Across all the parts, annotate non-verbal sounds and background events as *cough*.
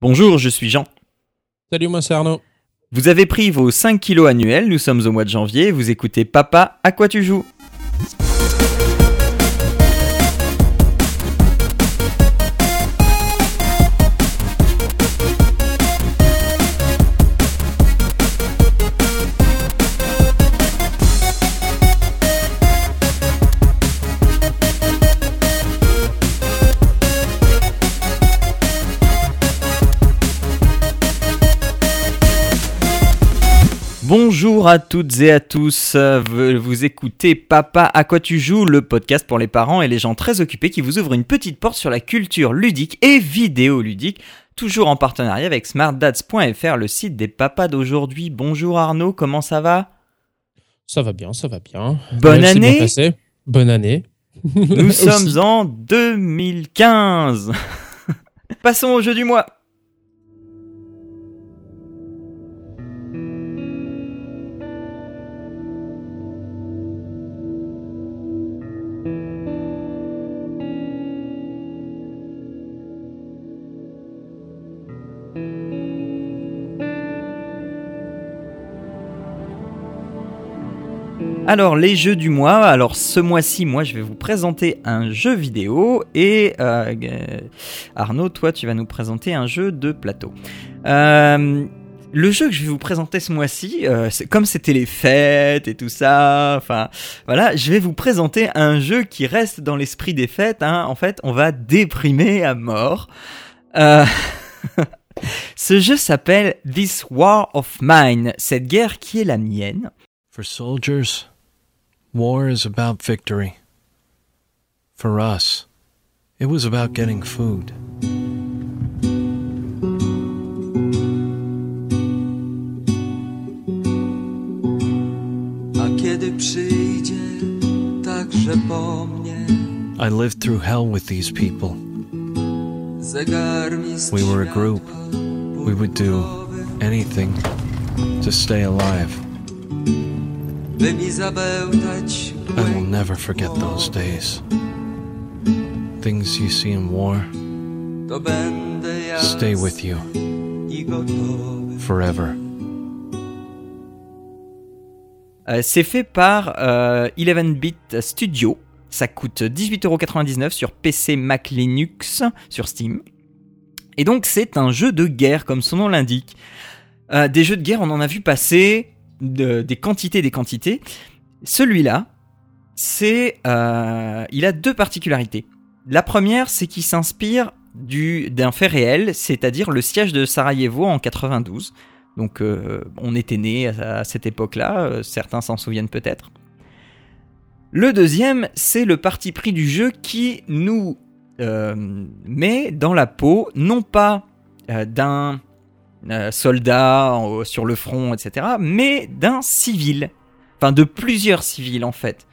Bonjour, je suis Jean. Salut, moi c'est Arnaud. Vous avez pris vos 5 kilos annuels, nous sommes au mois de janvier, vous écoutez Papa, à quoi tu joues? Bonjour à toutes et à tous, vous vous écoutez Papa à quoi tu joues, le podcast pour les parents et les gens très occupés qui vous ouvre une petite porte sur la culture ludique et vidéoludique, toujours en partenariat avec smartdads.fr, le site des papas d'aujourd'hui. Bonjour Arnaud, comment ça va? Ça va bien, ça va bien. Bonne Noël bien année passé. Bonne année. Nous *laughs* sommes en 2015 *laughs* Passons au jeu du mois Alors les jeux du mois, alors ce mois-ci, moi je vais vous présenter un jeu vidéo et euh, Arnaud, toi tu vas nous présenter un jeu de plateau. Euh, le jeu que je vais vous présenter ce mois-ci, euh, comme c'était les fêtes et tout ça, enfin voilà, je vais vous présenter un jeu qui reste dans l'esprit des fêtes. hein. En fait, on va déprimer à mort. Euh, *laughs* Ce jeu s'appelle This War of Mine, cette guerre qui est la mienne. War is about victory. For us, it was about getting food. A kiedy przyjdzie także po mnie I lived through hell with these people. We were a group. We would do anything to stay alive. By mi zabełtać I will never forget those days. Things you see in war to będę ja stay with you i gotowy. forever. Euh, c'est fait par euh, 11-bit Studio. Ça coûte 18,99€ sur PC, Mac, Linux, sur Steam. Et donc c'est un jeu de guerre, comme son nom l'indique. Euh, des jeux de guerre, on en a vu passer de- des quantités, des quantités. Celui-là, c'est, euh, il a deux particularités. La première, c'est qu'il s'inspire du d'un fait réel, c'est-à-dire le siège de Sarajevo en 92. Donc euh, on était né à, cette époque-là, euh, certains s'en souviennent peut-être. Le deuxième, c'est le parti pris du jeu qui nous met dans la peau, non pas d'un euh, soldat en- sur le front, etc., mais d'un civil. Enfin, de plusieurs civils en fait.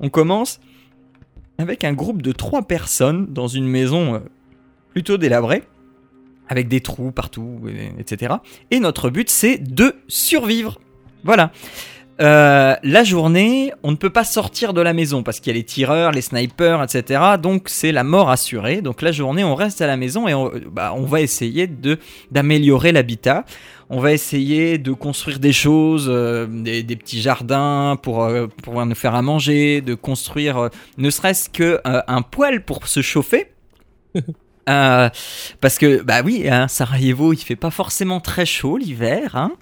On commence avec un groupe de trois personnes dans une maison euh, plutôt délabrée, avec des trous partout, et- etc. Et notre but, c'est de survivre. Voilà. Euh, la journée, on ne peut pas sortir de la maison parce qu'il y a les tireurs, les snipers, etc. Donc c'est la mort assurée. Donc la journée, on reste à la maison et on, bah, on va essayer de d'améliorer l'habitat. On va essayer de construire des choses, euh, des, des petits jardins pour euh, pour pouvoir nous faire à manger, de construire ne serait-ce que un poêle pour se chauffer. *laughs* Parce que, bah oui, hein, Sarajevo, il fait pas forcément très chaud l'hiver. Hein.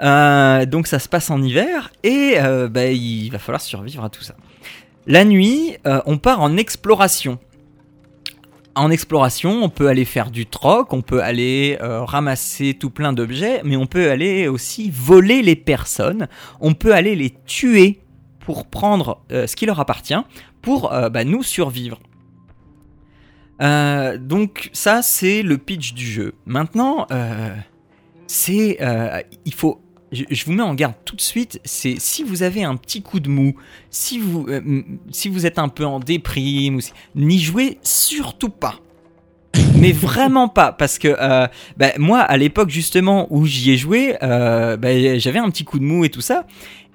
Euh, donc ça se passe en hiver et euh, bah, il va falloir survivre à tout ça. La nuit, euh, on part en exploration. En exploration, on peut aller faire du troc, on peut aller ramasser tout plein d'objets, mais on peut aller aussi voler les personnes, on peut aller les tuer pour prendre ce qui leur appartient, pour bah, nous survivre. Donc ça c'est le pitch du jeu. Maintenant, c'est il faut je, je vous mets en garde tout de suite, c'est si vous avez un petit coup de mou, si vous, euh, si vous êtes un peu en déprime, si- n'y jouez surtout pas. Mais vraiment pas, parce que euh, bah, moi, à l'époque justement où j'y ai joué, euh, bah, j'avais un petit coup de mou et tout ça,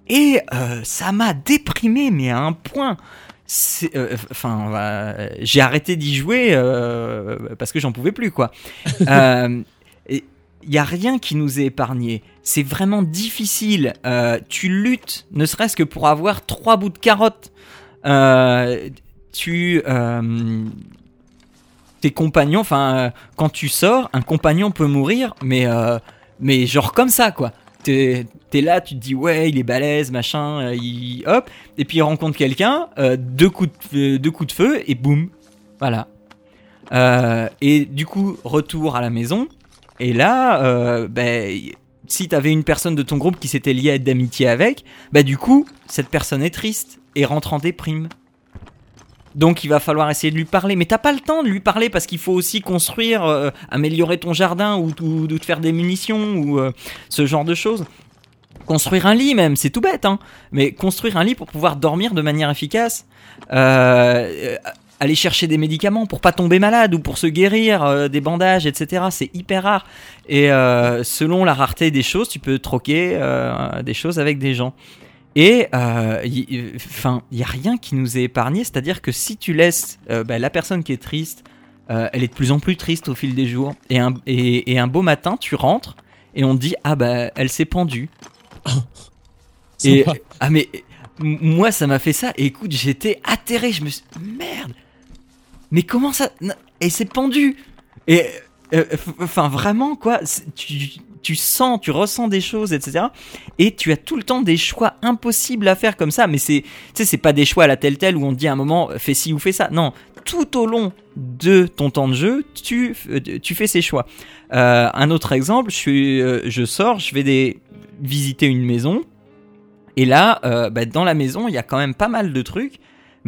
et ça m'a déprimé, mais à un point. enfin, j'ai arrêté d'y jouer parce que j'en pouvais plus, quoi. *laughs* Il y a rien qui nous est épargné. C'est vraiment difficile. Euh, tu luttes, ne serait-ce que pour avoir trois bouts de carottes. Euh, tu, euh, tes compagnons, enfin, quand tu sors, un compagnon peut mourir, mais, mais genre comme ça, quoi. T'es es là, tu te dis ouais, il est balèze, machin, il, hop, et puis il rencontre quelqu'un, deux coups de, deux coups de feu et boum, voilà. Et du coup, retour à la maison. Et là, ben, si t'avais une personne de ton groupe qui s'était liée à être d'amitié avec, bah du coup, cette personne est triste et rentre en déprime. Donc il va falloir essayer de lui parler. Mais t'as pas le temps de lui parler parce qu'il faut aussi construire, euh, améliorer ton jardin ou, te faire des munitions ou euh, ce genre de choses. Construire un lit même, c'est tout bête, hein. Mais construire un lit pour pouvoir dormir de manière efficace. Euh, aller chercher des médicaments pour pas tomber malade ou pour se guérir, euh, des bandages, etc. C'est hyper rare. Et euh, selon la rareté des choses, tu peux troquer euh, des choses avec des gens. Et il enfin, il y a rien qui nous est épargné. C'est-à-dire que si tu laisses bah, la personne qui est triste, elle est de plus en plus triste au fil des jours. Et un, et, et un beau matin, tu rentres et on te dit ah bah elle s'est pendue. *coughs* Et ah mais moi ça m'a fait ça. Et écoute, j'étais atterré. Je me suis merde. Mais comment ça Non, Elle s'est pendue. Et euh, enfin vraiment quoi. c'est- Tu, tu sens, tu ressens des choses, etc. Et tu as tout le temps des choix impossibles à faire comme ça. Mais c'est, tu sais, c'est pas des choix à la telle telle où on te dit à un moment fais ci ou fais ça. Non, tout au long de ton temps de jeu, tu, f- tu fais ces choix. Euh, un autre exemple, je, suis, euh, je sors, je vais visiter une maison. Et là, euh, bah, dans la maison, il y a quand même pas mal de trucs.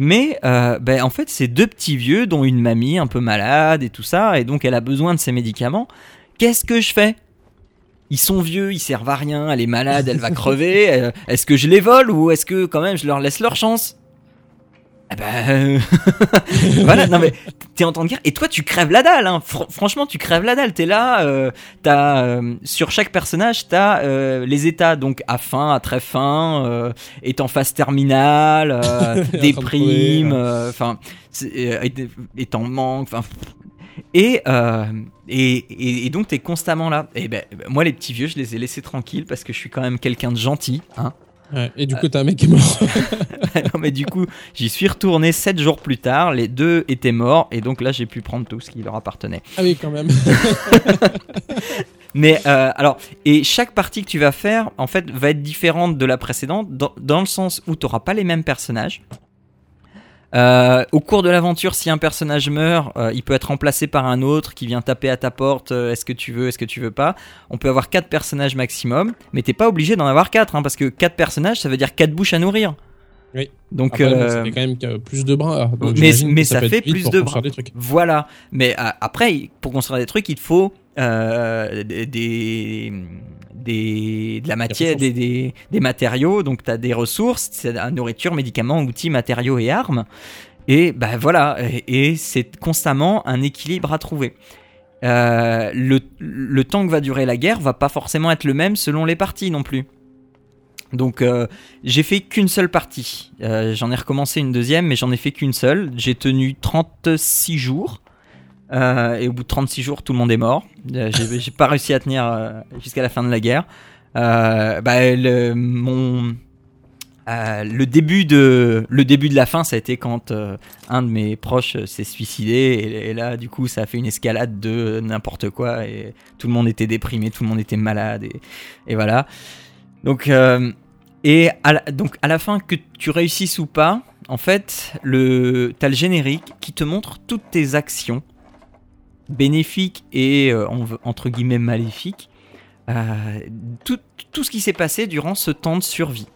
Mais euh, bah, en fait, c'est deux petits vieux, dont une mamie un peu malade et tout ça. Et donc, elle a besoin de ses médicaments. Qu'est-ce que je fais? Ils sont vieux, ils servent à rien. Elle est malade, elle va *laughs* crever. Euh, est-ce que je les vole ou est-ce que quand même je leur laisse leur chance? Eh ben, *laughs* voilà, non mais t'es en temps de guerre et toi tu crèves la dalle. Hein. Fr- franchement, tu crèves la dalle. T'es là, euh, t'as euh, sur chaque personnage, t'as euh, les états donc à fin, à très fin, euh, est en phase terminale, euh, *laughs* déprime, euh, enfin euh, est, en manque, enfin. Et, euh, et, et, et donc t'es constamment là. Et ben moi les petits vieux, je les ai laissés tranquilles parce que je suis quand même quelqu'un de gentil. Hein. Ouais, Et du coup, t'as un mec qui est mort. *laughs* non mais du coup, j'y suis retourné 7 jours plus tard, les deux étaient morts et donc là j'ai pu prendre tout ce qui leur appartenait. ah oui, quand même. *laughs* Mais euh, alors, et chaque partie que tu vas faire, en fait, va être différente de la précédente dans, dans le sens où tu n'auras pas les mêmes personnages. Euh, au cours de l'aventure, si un personnage meurt, euh, il peut être remplacé par un autre qui vient taper à ta porte. euh, est-ce que tu veux, est-ce que tu veux pas On peut avoir quatre personnages maximum, mais t'es pas obligé d'en avoir quatre, hein, parce que quatre personnages, ça veut dire quatre bouches à nourrir. Oui. Donc Après, euh, ça fait quand même plus de bras. donc mais- ça fait plus de bras. des trucs. Voilà. Mais euh, après, pour construire des trucs, il faut euh, des, des, des- de la matière, des, des, des matériaux. Donc, tu as des ressources, nourriture, médicaments, outils, matériaux et armes. Et ben voilà. Et, et c'est constamment un équilibre à trouver. Le, le temps que va durer la guerre va pas forcément être le même selon les parties non plus. Donc euh, j'ai fait qu'une seule partie. Euh, j'en ai recommencé une deuxième, mais j'en ai fait qu'une seule. J'ai tenu 36 jours. Euh, et au bout de 36 jours, tout le monde est mort. *laughs* J'ai pas réussi à tenir jusqu'à la fin de la guerre. Bah, le, début de, la fin, ça a été quand un de mes proches s'est suicidé. Et, là, du coup, ça a fait une escalade de n'importe quoi. Et tout le monde était déprimé, tout le monde était malade. Et, voilà. Donc, et à la, donc à la fin, que tu réussisses ou pas, en fait, le, t'as le générique qui te montre toutes tes actions bénéfiques et euh, en- entre guillemets maléfiques. euh, tout, tout ce qui s'est passé durant ce temps de survie.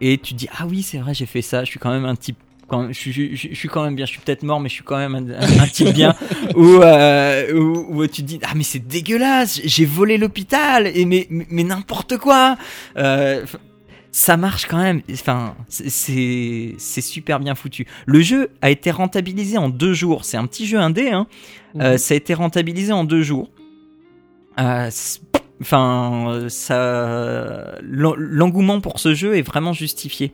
Et tu te dis ah oui c'est vrai j'ai fait ça, je suis quand même un type quand je, suis- je- je- je suis quand même bien, je suis peut-être mort, mais je suis quand même un, un- un type bien. *laughs* Ou euh, où tu te dis ah mais c'est dégueulasse, j'ai volé l'hôpital et mais mais, mais n'importe quoi. Euh, ça marche quand même. Enfin, c'est- super bien foutu. Le jeu a été rentabilisé en deux jours. C'est un petit jeu indé. Hein. Euh, ça a été rentabilisé en deux jours. Euh, Enfin, ça, l'engouement pour ce jeu est vraiment justifié.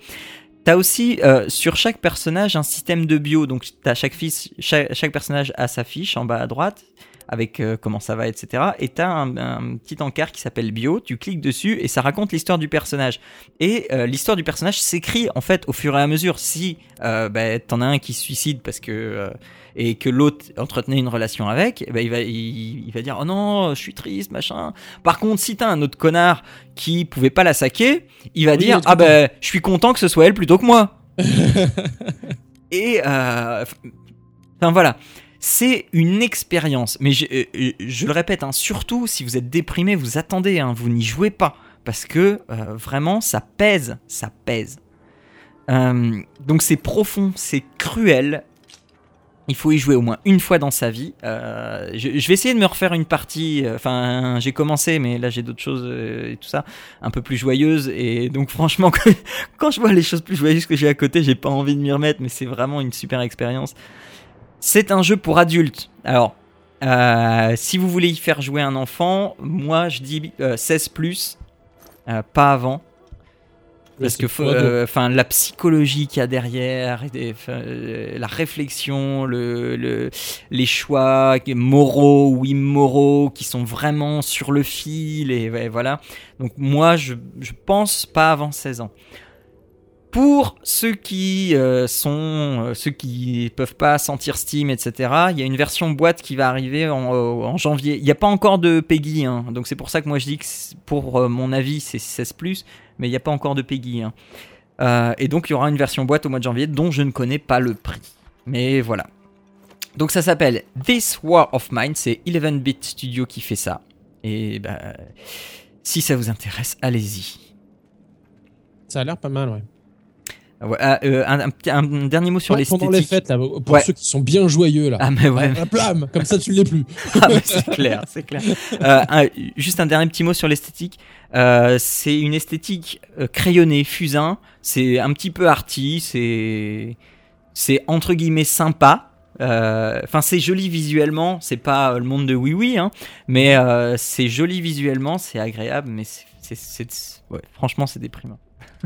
T'as aussi euh, sur chaque personnage un système de bio. Donc t'as chaque, fiche, chaque, chaque personnage a sa fiche en bas à droite avec euh, comment ça va, etc. Et t'as un, un petit encart qui s'appelle bio. Tu cliques dessus et ça raconte l'histoire du personnage. Et euh, l'histoire du personnage s'écrit en fait au fur et à mesure. Si euh, bah, t'en as un qui se suicide parce que euh, et que l'autre entretenait une relation avec, eh ben, il va il, il va dire oh non, je suis triste, machin. Par contre, si t'as un autre connard qui pouvait pas la saquer, il va Oui, dire ah ben je suis content que ce soit elle plutôt que moi. *laughs* Et enfin voilà, c'est une expérience. Mais je, euh, je le répète, hein, surtout si vous êtes déprimé, vous attendez, hein, vous n'y jouez pas parce que euh, vraiment ça pèse, ça pèse. Euh, donc c'est profond, c'est cruel. Il faut y jouer au moins une fois dans sa vie. Euh, je, je vais essayer de me refaire une partie. euh, Enfin, j'ai commencé, mais là j'ai d'autres choses euh, et tout ça, un peu plus joyeuses. Et donc *laughs* franchement, quand je vois les choses plus joyeuses que j'ai à côté, j'ai pas envie de m'y remettre. Mais c'est vraiment une super expérience. C'est un jeu pour adultes. Alors, euh, si vous voulez y faire jouer un enfant, moi je dis euh, 16 plus, euh, pas avant. Parce que euh, enfin la psychologie qu'il y a derrière, et la réflexion, le, le- les choix moraux ou immoraux qui sont vraiment sur le fil et voilà. Donc moi je, je pense pas avant 16 ans. Pour ceux qui euh, sont euh, ceux qui peuvent pas sentir Steam, etc. Il y a une version boîte qui va arriver en, euh, janvier. Il n'y a pas encore de Peggy, hein, donc c'est pour ça que moi je dis que pour euh, mon avis c'est 16 mais il n'y a pas encore de Peggy. hein. Et donc il y aura une version boîte au mois de janvier dont je ne connais pas le prix. Mais voilà. Donc ça s'appelle This War of Mine, c'est 11-bit Studio qui fait ça. Et bah, si ça vous intéresse, allez-y. Ça a l'air pas mal, ouais. Voilà, euh, un, un petit- un dernier mot sur Ouais, pendant les fêtes, là, pour Ouais. ceux qui sont bien joyeux, là. Ah mais ouais, Un blâme, comme ça tu l'es plus. *laughs* Ah, mais c'est clair, c'est clair. Euh, un- juste un dernier petit mot sur l'esthétique. Euh, c'est une esthétique crayonnée, fusain. C'est un petit peu arty. C'est c'est entre guillemets sympa. Enfin, c'est joli visuellement. C'est pas le monde de oui oui, hein, mais c'est joli visuellement, c'est agréable, mais c'est- ouais, franchement c'est déprimant.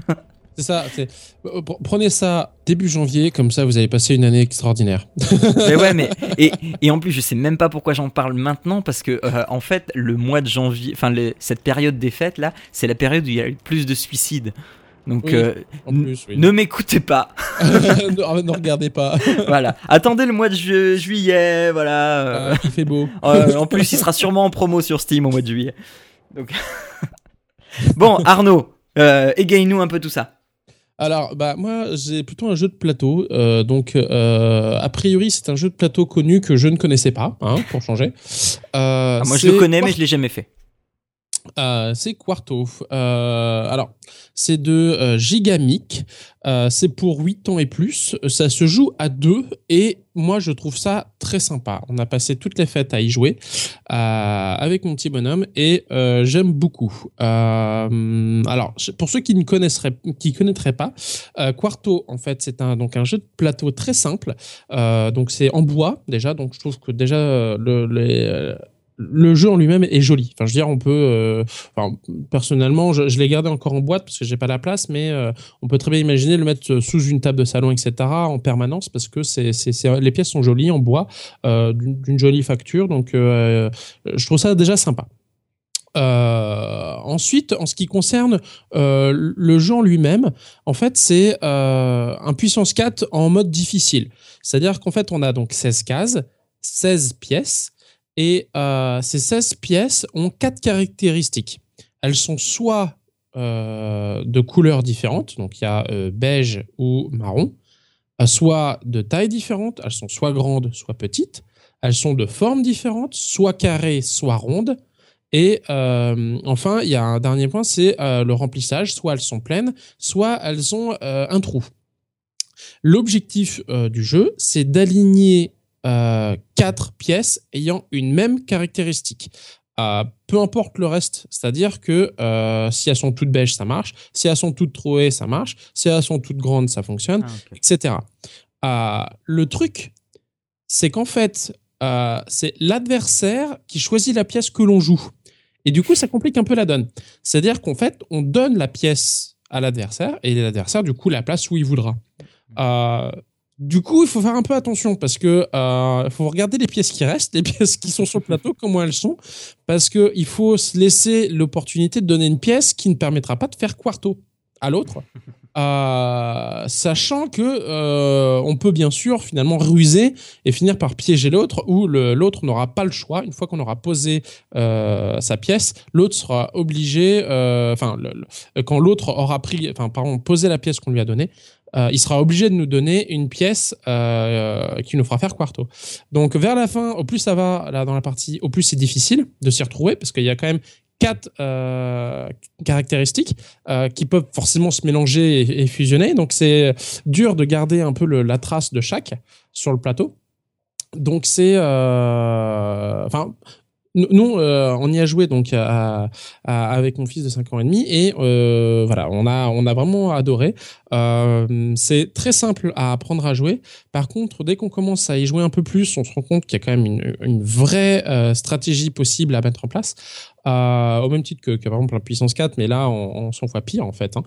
*laughs* C'est ça. euh, pre- Prenez ça début janvier, comme ça vous allez passer une année extraordinaire. *laughs* mais ouais, mais *laughs* et, et en plus, je sais même pas pourquoi j'en parle maintenant parce que euh, en fait, le mois de janvier, enfin cette période des fêtes là, c'est la période où il y a eu le plus de suicides. Donc Oui, euh, plus, oui. ne m'écoutez pas. *laughs* ne, ne regardez pas. voilà, attendez le mois de ju- juillet, voilà. euh. Ah, il fait beau. Euh, en plus, il sera sûrement en promo sur Steam au mois de juillet. Donc bon, Arnaud, euh, égaye-nous un peu tout ça. Alors, bah moi, j'ai plutôt un jeu de plateau. euh, donc, euh, a priori, c'est un jeu de plateau connu que je ne connaissais pas, hein, pour changer. Euh, Ah, moi, je le connais, mais je l'ai jamais fait. Euh, c'est Quarto. Euh, alors, c'est de euh, Gigamic. C'est pour 8 ans et plus. Ça se joue à deux et moi, je trouve ça très sympa. On a passé toutes les fêtes à y jouer avec mon petit bonhomme et j'aime beaucoup. Alors, pour ceux qui ne qui connaîtraient pas, Quarto, en fait, c'est un donc un jeu de plateau très simple. Donc c'est en bois déjà, donc je trouve que déjà le les, le jeu en lui-même est joli. Enfin, je veux dire, on peut. euh, personnellement, je, l'ai gardé encore en boîte parce que j'ai pas la place, mais euh, on peut très bien imaginer le mettre sous une table de salon, etc., en permanence parce que les pièces sont jolies en bois, euh, d'une, jolie facture. Donc, je trouve ça déjà sympa. Ensuite, en ce qui concerne le jeu en lui-même, en fait, c'est un puissance 4 en mode difficile. C'est-à-dire qu'en fait, on a donc 16 cases, 16 pièces, et euh, ces 16 pièces ont quatre caractéristiques. Elles sont soit euh, de couleurs différentes, donc il y a euh, beige ou marron, soit de taille différente, elles sont soit grandes, soit petites, elles sont de formes différentes, soit carrées, soit rondes, et enfin, il y a un dernier point, c'est le remplissage, soit elles sont pleines, soit elles ont un trou. L'objectif du jeu, c'est d'aligner euh, quatre pièces ayant une même caractéristique. Euh, peu importe le reste, c'est-à-dire que euh, si elles sont toutes beiges, ça marche. Si elles sont toutes trouées, ça marche. Si elles sont toutes grandes, ça fonctionne, Ah, etc. Le truc, c'est qu'en fait, c'est l'adversaire qui choisit la pièce que l'on joue. Et du coup, ça complique un peu la donne. C'est-à-dire qu'en fait, on donne la pièce à l'adversaire et l'adversaire du coup la place où il voudra. Euh, du coup, il faut faire un peu attention parce que euh, faut regarder les pièces qui restent, *laughs* les pièces qui sont sur le plateau, comment elles sont, parce que il faut se laisser l'opportunité de donner une pièce qui ne permettra pas de faire quarto à l'autre. Euh, sachant que euh, on peut bien sûr finalement ruser et finir par piéger l'autre le- l'autre n'aura pas le choix une fois qu'on aura posé euh, sa pièce l'autre sera obligé euh, enfin quand l'autre aura pris enfin pardon posé la pièce qu'on lui a donnée euh, il sera obligé de nous donner une pièce qui nous fera faire quarto. Donc vers la fin, au plus ça va là dans la partie, au plus c'est difficile de s'y retrouver parce qu'il y a quand même quatre euh, caractéristiques euh, qui peuvent forcément se mélanger et, fusionner. Donc c'est dur de garder un peu la trace de chaque sur le plateau. Donc c'est, euh, enfin. Nous, euh, on y a joué donc à- à- avec mon fils de 5 ans et demi et euh, voilà, on a on a vraiment adoré. Euh, c'est très simple à apprendre à jouer. Par contre, dès qu'on commence à y jouer un peu plus, on se rend compte qu'il y a quand même une, une vraie euh, stratégie possible à mettre en place. Euh, au même titre que, que par exemple la puissance 4, mais là on, on s'en voit pire en fait. hein.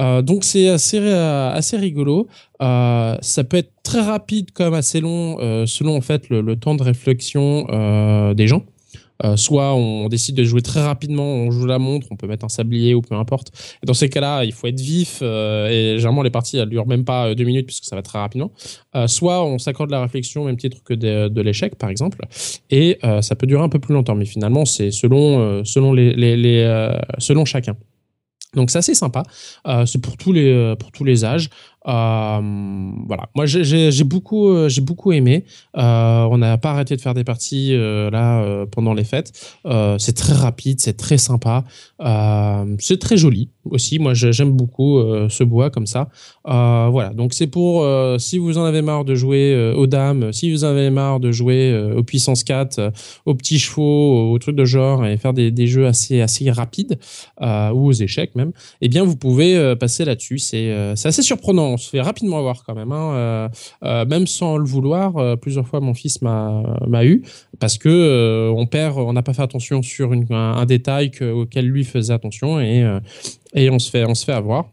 Euh, donc c'est assez assez rigolo. Ça peut être très rapide comme assez long selon en fait le, le temps de réflexion des gens. Euh, soit on décide de jouer très rapidement, on joue la montre, on peut mettre un sablier ou peu importe. Et dans ces cas-là, il faut être vif euh, et généralement les parties elles durent même pas euh, deux minutes puisque ça va très rapidement. Euh, soit on s'accorde la réflexion au même titre que de, l'échec par exemple, et euh, ça peut durer un peu plus longtemps. Mais finalement c'est selon selon les, les, les, selon chacun. Donc c'est assez sympa. Euh, c'est pour tous les euh, pour tous les âges. Euh, voilà. Moi j'ai- beaucoup j'ai beaucoup aimé. On n'a pas arrêté de faire des parties là pendant les fêtes. C'est très rapide, c'est très sympa. C'est très joli aussi. Moi j'ai- j'aime beaucoup euh, ce bois comme ça. Euh, voilà. Donc c'est pour euh, si vous en avez marre de jouer aux dames, si vous en avez marre de jouer aux puissance 4, euh, aux petits chevaux, aux trucs de genre et faire des, des jeux assez assez rapides ou aux échecs même, eh bien vous pouvez passer là-dessus. C'est c'est assez surprenant. On se fait rapidement avoir quand même, hein, même sans le vouloir. plusieurs fois mon fils m'a eu parce que on perd, on n'a pas fait attention sur un, détail que- auquel lui faisait attention et et on se fait on se fait avoir.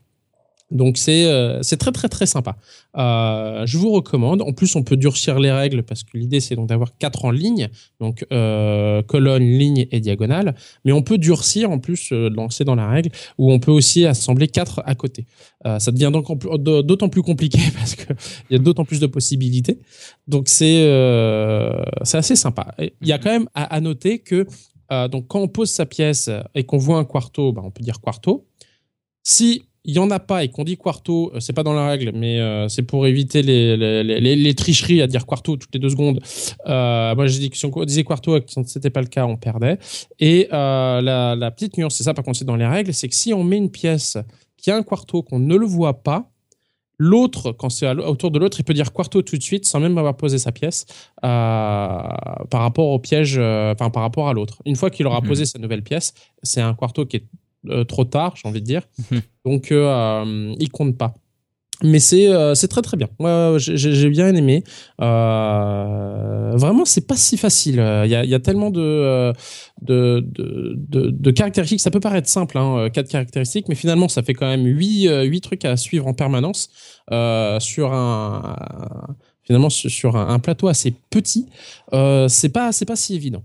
Donc c'est euh, très très très sympa. Euh, je vous recommande. En plus, on peut durcir les règles parce que l'idée c'est donc d'avoir quatre en ligne, donc euh, colonne, ligne et diagonale. Mais on peut durcir en plus lancer dans la règle où on peut aussi assembler quatre à côté. Ça devient donc d'autant plus compliqué *laughs* parce que il y a d'autant plus de possibilités. Donc c'est c'est assez sympa. Il y a quand même à, à noter que donc quand on pose sa pièce et qu'on voit un quarto, bah, on peut dire quarto. Si il y en a pas et qu'on dit quarto, euh, c'est pas dans la règle, mais euh, c'est pour éviter les, les, les, les tricheries à dire quarto toutes les deux secondes. Euh, moi, j'ai dit que si on disait quarto et que c'était pas le cas, on perdait. Et euh, la, la petite nuance, c'est ça par contre, c'est dans les règles, c'est que si on met une pièce qui a un quarto qu'on ne le voit pas, l'autre, quand c'est autour de l'autre, il peut dire quarto tout de suite sans même avoir posé sa pièce euh, par rapport au piège, euh, enfin par rapport à l'autre. Une fois qu'il aura Mhm. posé sa nouvelle pièce, c'est un quarto qui est euh, trop tard, j'ai envie de dire. Mhm. Donc, euh, euh, il compte pas. Mais c'est euh, c'est très très bien. Moi, j'ai bien aimé. Euh, vraiment, c'est pas si facile. Il y a, il y a tellement de, de, de, de, de caractéristiques. Ça peut paraître simple, hein, quatre caractéristiques, mais finalement, ça fait quand même huit, huit trucs à suivre en permanence euh, sur un finalement sur un, un plateau assez petit. C'est pas c'est pas si évident.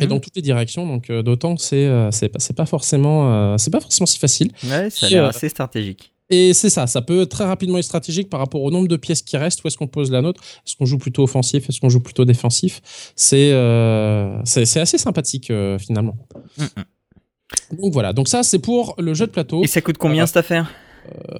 Et dans toutes les directions, donc euh, d'autant que c'est euh, c'est pas pas forcément euh, c'est pas forcément si facile. Ouais, ça a l'air assez stratégique. Et c'est ça, ça peut très rapidement être stratégique par rapport au nombre de pièces qui restent. Où est-ce qu'on pose la nôtre Est-ce qu'on joue plutôt offensif Est-ce qu'on joue plutôt défensif C'est euh, assez sympathique euh, finalement. Donc voilà, donc ça c'est pour le jeu de plateau. Et ça coûte combien cette affaire?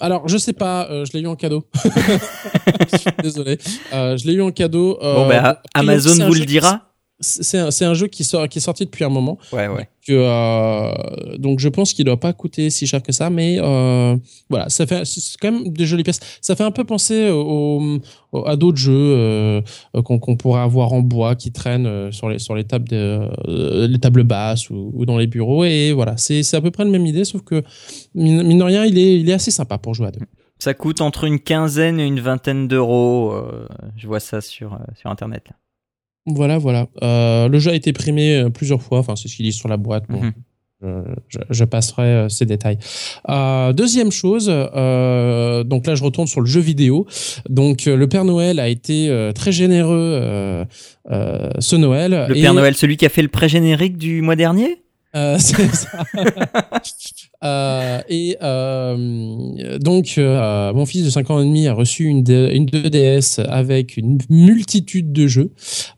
alors je sais pas, euh, je l'ai eu en cadeau. *laughs* Je suis Désolé, Euh, je l'ai eu en cadeau. euh, Bon, bah, Amazon vous le dira C'est un, c'est un jeu qui sort qui est sorti depuis un moment. Ouais, ouais. que euh, donc je pense qu'il doit pas coûter si cher que ça mais euh, voilà ça fait c'est quand même des jolies pièces ça fait un peu penser au, au- à d'autres jeux euh, qu'on qu'on pourrait avoir en bois qui traînent sur les sur les tables de, les tables basses ou, ou dans les bureaux et voilà c'est c'est à peu près la même idée sauf que mine, de rien il est il est assez sympa pour jouer à deux Ça coûte entre une quinzaine et une vingtaine d'euros. je vois ça sur, sur internet. Là. Voilà voilà Euh, le jeu a été primé euh, plusieurs fois enfin c'est ce qu'il dit sur la boîte bon. Mhm. je, je passerai euh, ces détails. Euh, deuxième chose, euh, donc là je retourne sur le jeu vidéo. Donc euh, le Père Noël a été euh, très généreux ce Noël. Le Et- Père Noël, celui qui a fait le pré-générique du mois dernier? Euh, *laughs* c'est ça. *laughs* Euh, et euh, donc, euh, mon fils de 5 ans et demi a reçu une, une 2DS avec une multitude de jeux.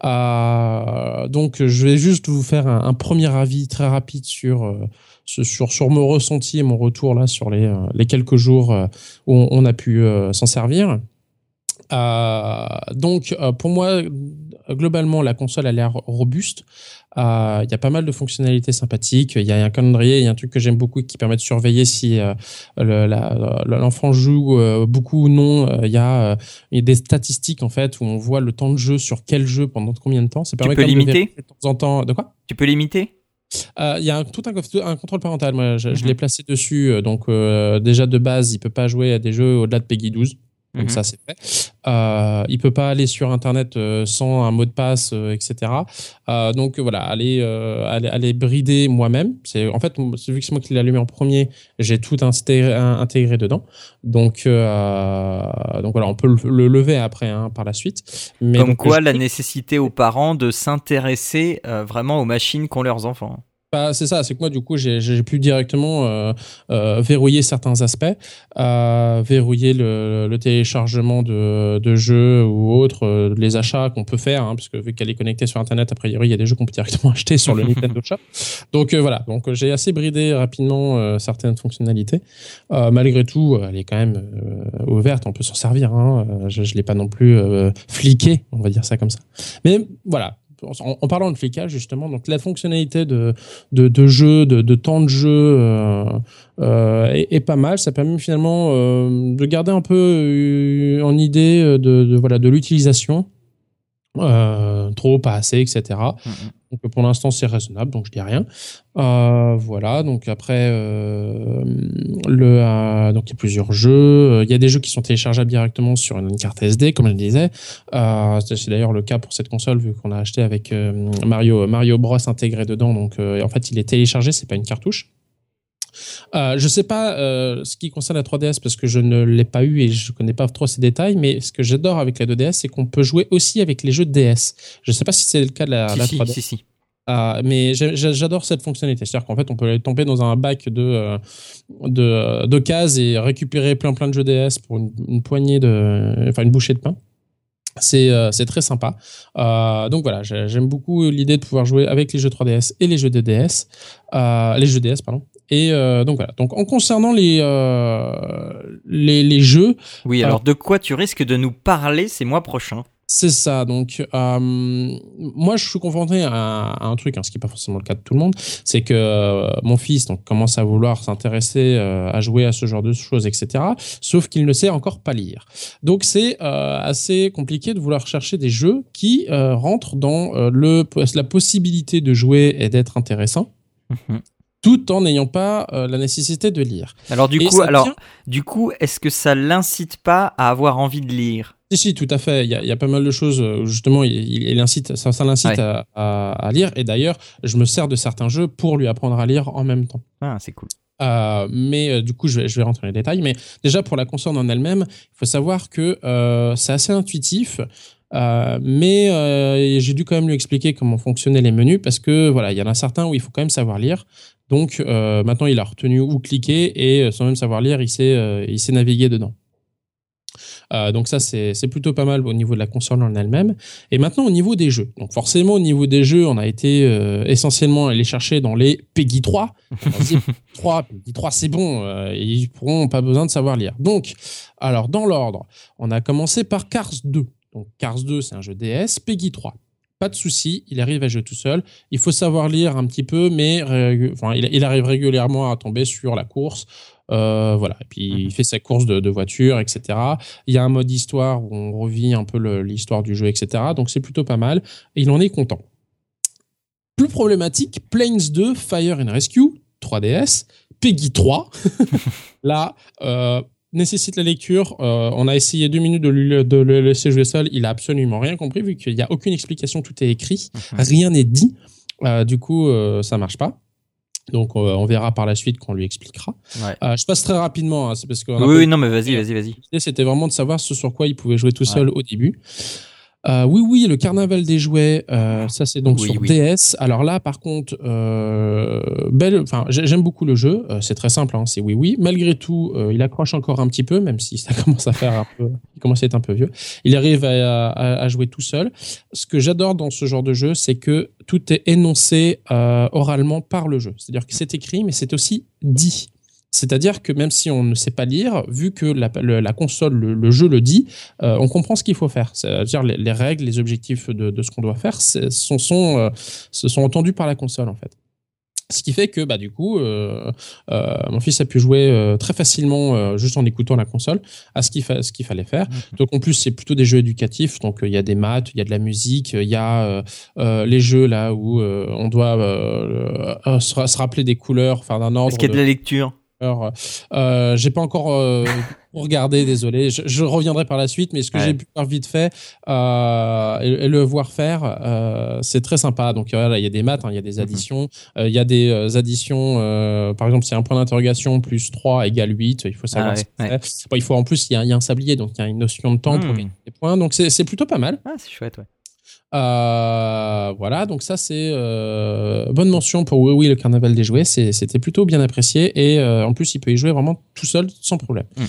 Euh, donc, je vais juste vous faire un, premier avis très rapide sur, euh, sur, sur mon ressenti et mon retour là sur les, euh, les quelques jours où on, a pu s'en servir. Donc, pour moi, globalement, la console a l'air robuste. Euh, Il y a pas mal de fonctionnalités sympathiques. Il y a un calendrier, il y a un truc que j'aime beaucoup qui permet de surveiller si euh, le- l'enfant joue euh, beaucoup ou non. Il y, a, il y a des statistiques en fait où on voit le temps de jeu sur quel jeu pendant combien de temps. Ça permet peux même de limiter de temps en temps. De quoi? Tu peux l'imiter? Euh, Il y a un, tout un, un contrôle parental. Moi, je, je Mhm. l'ai placé dessus. Donc euh, déjà de base, il peut pas jouer à des jeux au-delà de Peggy 12. Donc Mhm. ça c'est fait. Euh, il peut pas aller sur internet euh, sans un mot de passe, euh, etc. Euh, donc voilà, aller, aller aller brider moi-même. C'est en fait vu que c'est moi qui l'ai allumé en premier, j'ai tout intégré, dedans. Donc euh, donc voilà, on peut le, le lever après hein, par la suite. Mais Comme donc, quoi, je- la nécessité aux parents de s'intéresser vraiment aux machines qu'ont leurs enfants. Bah, c'est ça, c'est que moi du coup j'ai pu directement euh, euh, verrouiller certains aspects, euh, verrouiller le, le téléchargement de, de jeux ou autres, les achats qu'on peut faire, hein, parce que vu qu'elle est connectée sur internet, a priori il y a des jeux qu'on peut directement *laughs* acheter sur le *laughs* Nintendo Shop. Donc voilà, donc j'ai assez bridé rapidement certaines fonctionnalités. Malgré tout, elle est quand même ouverte, on peut s'en servir. Hein, je, je l'ai pas non plus fliqué, on va dire ça comme ça. Mais voilà. En, parlant de flicage justement, donc la fonctionnalité de jeu, de, temps de jeu euh, euh, est, pas mal. Ça permet finalement euh, de garder un peu en idée de, de l'utilisation. Trop, pas assez, etc. Donc pour l'instant c'est raisonnable, donc je dis rien. Euh, voilà. Donc après euh, euh, il y a plusieurs jeux. Il y a des jeux qui sont téléchargeables directement sur une carte SD, comme je le disais. C'est d'ailleurs le cas pour cette console vu qu'on a acheté avec Mario Mario Bros intégré dedans. Donc en fait il est téléchargé, c'est pas une cartouche. Euh, je sais pas euh, ce qui concerne la 3DS parce que je ne l'ai pas eu et je connais pas trop ces détails, mais ce que j'adore avec la 2DS, c'est qu'on peut jouer aussi avec les jeux de DS. Je sais pas si c'est le cas de la, si, la si, 3DS. si, si. Ah, mais j'adore cette fonctionnalité. C'est-à-dire qu'en fait, on peut aller tomber dans un bac de, euh, de, de cases et récupérer plein plein de jeux DS pour une, une poignée de, enfin une bouchée de pain. C'est euh, très sympa. Euh, donc voilà, j'ai- j'aime beaucoup l'idée de pouvoir jouer avec les jeux 3DS et les jeux de DS, euh, les jeux DS pardon. Et euh, donc voilà. Donc en concernant les euh, les, les jeux, Oui, Alors- alors de quoi tu risques de nous parler ces mois prochains? C'est ça. Donc, euh, moi, je suis confronté à, à un truc, hein, ce qui n'est pas forcément le cas de tout le monde, c'est que euh, mon fils donc commence à vouloir s'intéresser euh, à jouer à ce genre de choses, etc. Sauf qu'il ne sait encore pas lire. Donc, c'est euh, assez compliqué de vouloir chercher des jeux qui euh, rentrent dans euh, le la possibilité de jouer et d'être intéressant, Mhm. Tout en n'ayant pas euh, la nécessité de lire. Alors du Et coup, alors tient- du coup, est-ce que ça l'incite pas à avoir envie de lire? Si, si, tout à fait. Il y a, il y a pas mal de choses. euh, où Justement, il, incite, ça, ça l'incite Ouais. à, à- à lire. Et d'ailleurs, je me sers de certains jeux pour lui apprendre à lire en même temps. Ah, c'est cool. Euh, mais euh, du coup, je vais, je vais rentrer dans les détails. Mais déjà, pour la console en elle-même, il faut savoir que euh, c'est assez intuitif. Mais j'ai dû quand même lui expliquer comment fonctionnaient les menus parce que voilà, il y en a certains où il faut quand même savoir lire. Donc euh, maintenant, il a retenu où cliquer et euh, sans même savoir lire, il sait, euh, il sait naviguer dedans. Euh, donc ça, c'est plutôt pas mal au niveau de la console en elle-même. Et maintenant, au niveau des jeux. Donc forcément, au niveau des jeux, on a été essentiellement allé chercher dans les Peggy 3. On se dit, 3, Peggy 3, c'est bon. ils pourront pas besoin de savoir lire. Donc, alors dans l'ordre, on a commencé par Cars 2. Donc Cars 2, c'est un jeu DS. Peggy 3. Pas de souci, il arrive à jouer tout seul. Il faut savoir lire un petit peu, mais régu- enfin, il, il arrive régulièrement à tomber sur la course. Euh, voilà. Et puis il fait sa course de, de voiture, etc. Il y a un mode histoire où on revit un peu l'histoire du jeu, etc. Donc c'est plutôt pas mal. Et il en est content. Plus problématique, Planes 2, Fire and Rescue, 3DS, Peggy 3. *laughs* Là, euh, nécessite la lecture. Euh, on a essayé deux minutes de, lui- de le laisser jouer seul. Il a absolument rien compris vu qu'il n'y a aucune explication, tout est écrit. Mhm. Rien n'est dit. Euh, du coup, euh, ça marche pas. Donc euh, on verra par la suite qu'on lui expliquera. Ouais. Je passe très rapidement, hein, c'est parce que Oui, oui, non, mais vas-y, vas-y, vas-y. L'idée, c'était vraiment de savoir ce sur quoi il pouvait jouer tout seul au début. Euh, oui, oui, le carnaval des jouets, euh, ça c'est donc Oui, sur oui. DS. Alors là, par contre, euh, belle, enfin, j'ai- j'aime beaucoup le jeu. Euh, c'est très simple, hein, c'est oui, oui. Malgré tout, euh, il accroche encore un petit peu, même si ça *laughs* commence à faire un peu, il commence à être un peu vieux. Il arrive à, à- à jouer tout seul. Ce que j'adore dans ce genre de jeu, c'est que tout est énoncé euh, oralement par le jeu. C'est-à-dire que c'est écrit, mais c'est aussi dit. C'est-à-dire que même si on ne sait pas lire, vu que la, le- la console, le, le jeu le dit, euh, on comprend ce qu'il faut faire. C'est-à-dire les, les règles, les objectifs de, de ce qu'on doit faire, sont, sont, euh, se sont entendus par la console en fait. Ce qui fait que bah du coup, euh, euh, mon fils a pu jouer euh, très facilement juste en écoutant la console à ce qu'il fa- ce qu'il fallait faire. Donc en plus c'est plutôt des jeux éducatifs. Donc il y a des maths, il y a de la musique, il y a les jeux là où on doit se, ra- se rappeler des couleurs, enfin d'un ordre. Est-ce qu'il y a de la lecture? Euh, j'ai pas encore euh, *laughs* regardé, désolé. Je, je reviendrai par la suite, mais ce que Ouais. j'ai pu faire vite fait euh, et, et le voir faire, euh, c'est très sympa. Donc voilà, il y a des maths, hein, il y a des additions, euh, il y a des euh, additions. euh, par exemple, si un point d'interrogation plus 3 égale 8, il faut savoir Ah ouais, ouais. c'est. Bon, il faut en plus, il y, a, il y a un sablier, donc il y a une notion de temps pour Hmm. gagner des points. Donc c'est c'est plutôt pas mal. Ah, c'est chouette, ouais. Euh, voilà, donc ça c'est euh, bonne mention pour Oui Oui le carnaval des jouets, C'est- c'était plutôt bien apprécié et euh, en plus il peut y jouer vraiment tout seul sans problème. Mm.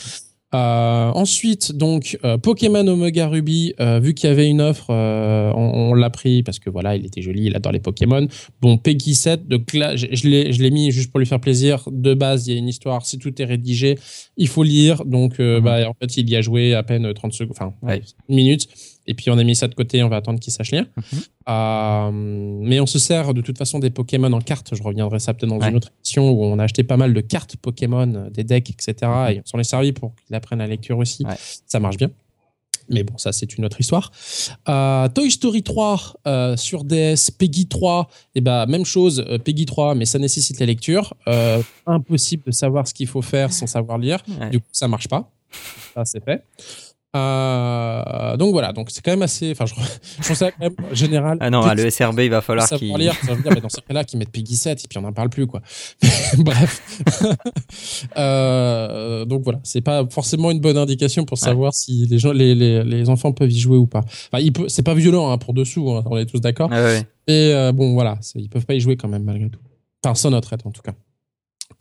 Ensuite donc Pokémon Omega Ruby, vu qu'il y avait une offre, on, on l'a pris parce que voilà il était joli, il adore les Pokémon. Bon Peggy 7, donc là je, je l'ai je l'ai mis juste pour lui faire plaisir. De base il y a une histoire, si tout est rédigé, il faut lire. Donc Mhm. bah, en fait il y a joué à peine 30 secondes, enfin Ouais. une minute. Et puis on a mis ça de côté, on va attendre qu'il sache lire. Mhm. Euh, mais on se sert de toute façon des Pokémon en cartes. Je reviendrai ça peut-être dans Ouais. une autre émission où on a acheté pas mal de cartes Pokémon, euh, des decks, etc. Et on s'en est servi pour qu'il apprenne la lecture aussi. Ouais. Ça marche bien. Mais bon, ça c'est une autre histoire. Euh, Toy Story 3 euh, sur DS, Peggy 3, et ben même chose, euh, Peggy 3, mais ça nécessite la lecture. Impossible de savoir ce qu'il faut faire sans savoir lire. Ouais. Du coup, ça marche pas. Ça, c'est fait. Euh, donc voilà, donc c'est quand même assez. Enfin, je, je trouve ça quand même général. Ah non, le SRB, il va falloir savoir qu'il. lire, ça veut dire, mais dans ces cas-là, qu'ils mettent Peggy 7 et puis on n'en parle plus, quoi. *laughs* Bref. *laughs* euh, donc voilà, c'est pas forcément une bonne indication pour savoir si les gens, les, les, les enfants peuvent y jouer ou pas. Enfin, c'est pas violent hein, pour dessous, hein, on est tous d'accord. Ah ouais. Et euh, bon, voilà, ils peuvent pas y jouer quand même malgré tout. Enfin, sans notre aide en tout cas.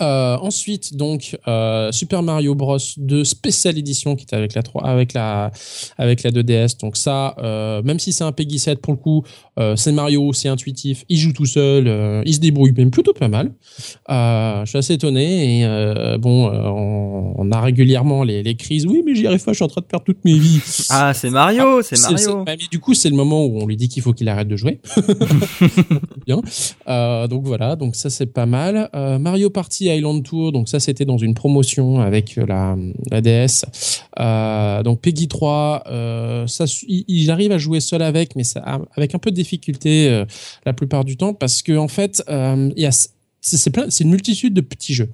Euh, ensuite, donc euh, Super Mario Bros 2 Special Edition qui était avec la 3, avec la avec la 2DS. Donc ça, euh, même si c'est un Peggy 7 pour le coup, c'est Mario, c'est intuitif, il joue tout seul, il se débrouille même plutôt pas mal. Je suis assez étonné et bon, on, on a régulièrement les, les crises. Oui, mais j'y arrive pas, je suis en train de perdre toutes mes vies. Ah, c'est Mario, c'est C'est- Mario. mais du coup, c'est le moment où on lui dit qu'il faut qu'il arrête de jouer. *laughs* Bien. Donc voilà, donc ça c'est pas mal. Mario Party Island Tour, donc ça c'était dans une promotion avec euh, la, la DS. Euh, donc Peggy 3, euh, il, arrive à jouer seul avec, mais avec un peu de difficulté euh, la plupart du temps parce que en fait, il y a c'est plein- c'est une multitude de petits jeux.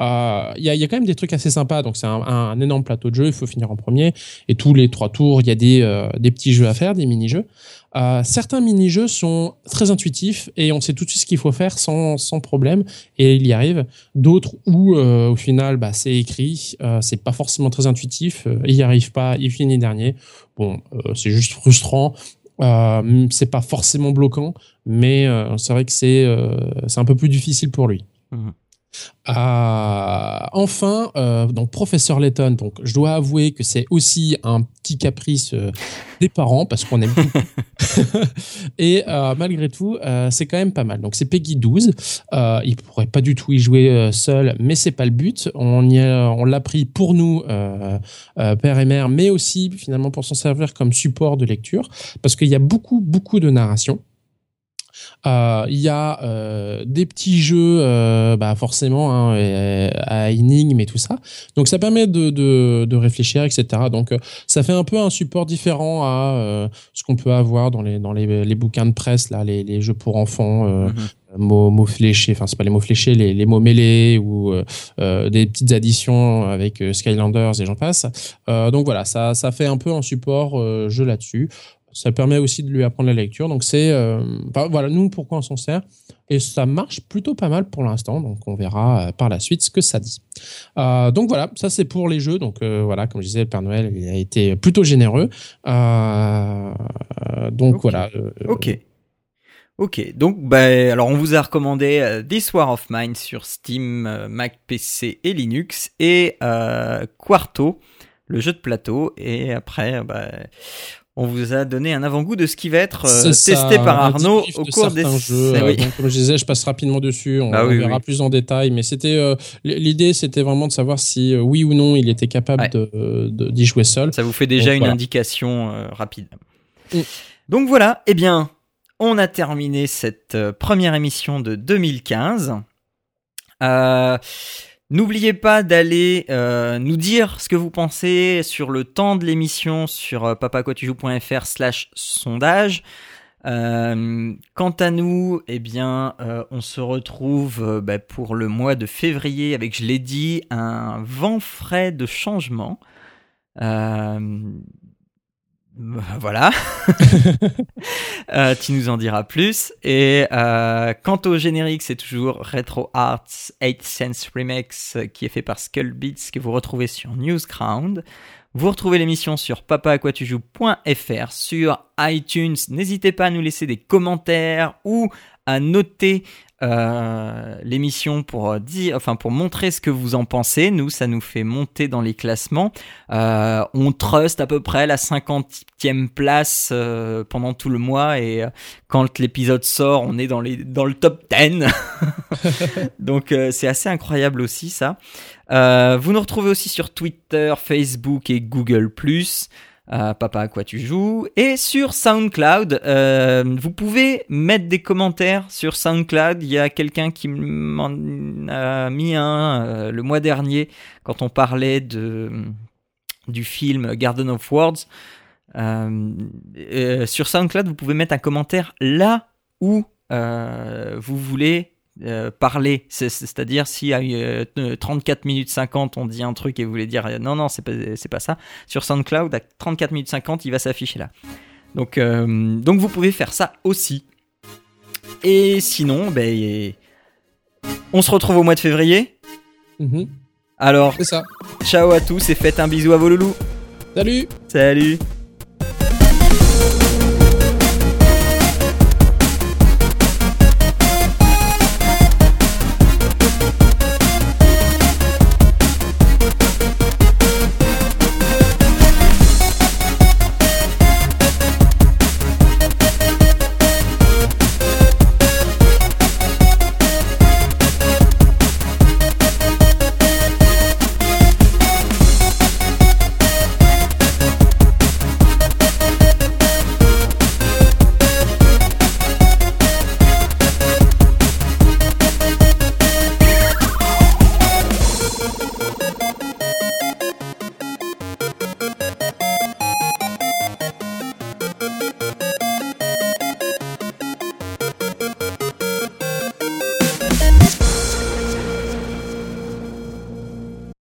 Euh, Il y, a, y a quand même des trucs assez sympas. Donc c'est un, un- un énorme plateau de jeux. Il faut finir en premier. Et tous les trois tours, il y a des, euh, des petits jeux à faire, des mini-jeux. Euh, certains mini-jeux sont très intuitifs et on sait tout de suite ce qu'il faut faire sans, sans problème et il y arrive. D'autres où euh, au final bah, c'est écrit, euh, c'est pas forcément très intuitif, euh, il y arrive pas, il finit dernier. Bon, euh, c'est juste frustrant. Euh, c'est pas forcément bloquant, mais euh, c'est vrai que c'est euh, c'est un peu plus difficile pour lui. Mhm. Euh, enfin, euh, donc professeur Layton, donc je dois avouer que c'est aussi un petit caprice euh, des parents parce qu'on aime beaucoup. *laughs* et euh, malgré tout, c'est quand même pas mal. Donc c'est Peggy 12. Euh, il pourrait pas du tout y jouer seul, mais c'est pas le but. On y a- on l'a pris pour nous, père et mère, mais aussi finalement pour s'en servir comme support de lecture parce qu'il y a beaucoup beaucoup de narration. Euh, Il y a euh, des petits jeux, euh, bah forcément, hein, à énigmes et tout ça. Donc ça permet de, de, de réfléchir, etc. Donc ça fait un peu un support différent à ce qu'on peut avoir dans les dans les, les bouquins de presse là, les, les jeux pour enfants. Mhm. mots, mots fléchés, enfin c'est pas les mots fléchés, les, les mots mêlés ou euh, des petites additions avec Skylanders et j'en passe. Euh, donc voilà, ça, ça fait un peu un support euh, jeu là-dessus. Ça permet aussi de lui apprendre la lecture. Donc c'est euh, bah, voilà nous pourquoi on s'en sert et ça marche plutôt pas mal pour l'instant. Donc on verra euh, par la suite ce que ça dit. Euh, donc voilà, ça c'est pour les jeux. Donc euh, voilà, comme je disais, le Père Noël il a été plutôt généreux. Donc voilà. Ok. Ok, donc bah, alors on vous a recommandé euh, This War of Mine sur Steam, euh, Mac, PC et Linux et euh, Quarto, le jeu de plateau. Et après, bah, on vous a donné un avant-goût de ce qui va être euh, testé ça, par Arnaud au de cours des jeux. Euh, oui. donc, comme je disais, je passe rapidement dessus. On, Ah on verra oui. plus en détail. Mais c'était euh, l'idée, c'était vraiment de savoir si euh, oui ou non il était capable Ouais. de d'y jouer seul. Ça vous fait déjà Donc, une voilà. indication rapide. Mm. Donc voilà, eh bien, on a terminé cette première émission de 2015. Euh, N'oubliez pas d'aller euh, nous dire ce que vous pensez sur le temps de l'émission sur euh, papaquatujoues.fr slash sondage. Euh, quant à nous, eh bien, euh, on se retrouve bah, pour le mois de février avec, je l'ai dit, un vent frais de changement. *laughs* Voilà. *laughs* Euh, tu nous en diras plus. Et euh, quant au générique, c'est toujours Retro Arts 8 Sense Remix euh, qui est fait par Skullbeats que vous retrouvez sur Newsground. Vous retrouvez l'émission sur papaaquatujoues.fr, sur iTunes. N'hésitez pas à nous laisser des commentaires ou à noter euh, l'émission pour euh, dire, enfin pour montrer ce que vous en pensez. Nous, ça nous fait monter dans les classements. Euh, on trust à peu près la 50e place pendant tout le mois et quand l'épisode sort, on est dans, les, dans le top 10. *laughs* Donc c'est assez incroyable aussi ça. Euh, vous nous retrouvez aussi sur Twitter, Facebook et Google euh, Papa à quoi tu joues? Et sur SoundCloud. euh, vous pouvez mettre des commentaires sur SoundCloud. Il y a quelqu'un qui m'en a mis un euh, le mois dernier quand on parlait de du film Garden of Words. Sur SoundCloud, vous pouvez mettre un commentaire là où vous voulez euh, parler. C'est- C'est-à-dire si à euh, 34 minutes 50 on dit un truc et vous voulez dire euh, non non c'est pas pas ça. Sur SoundCloud à 34 minutes 50 il va s'afficher là. Donc euh, donc vous pouvez faire ça aussi. Et sinon ben on se retrouve au mois de février. Mhm. Alors ça. ciao à tous et faites un bisou à vos loulous. Salut. Salut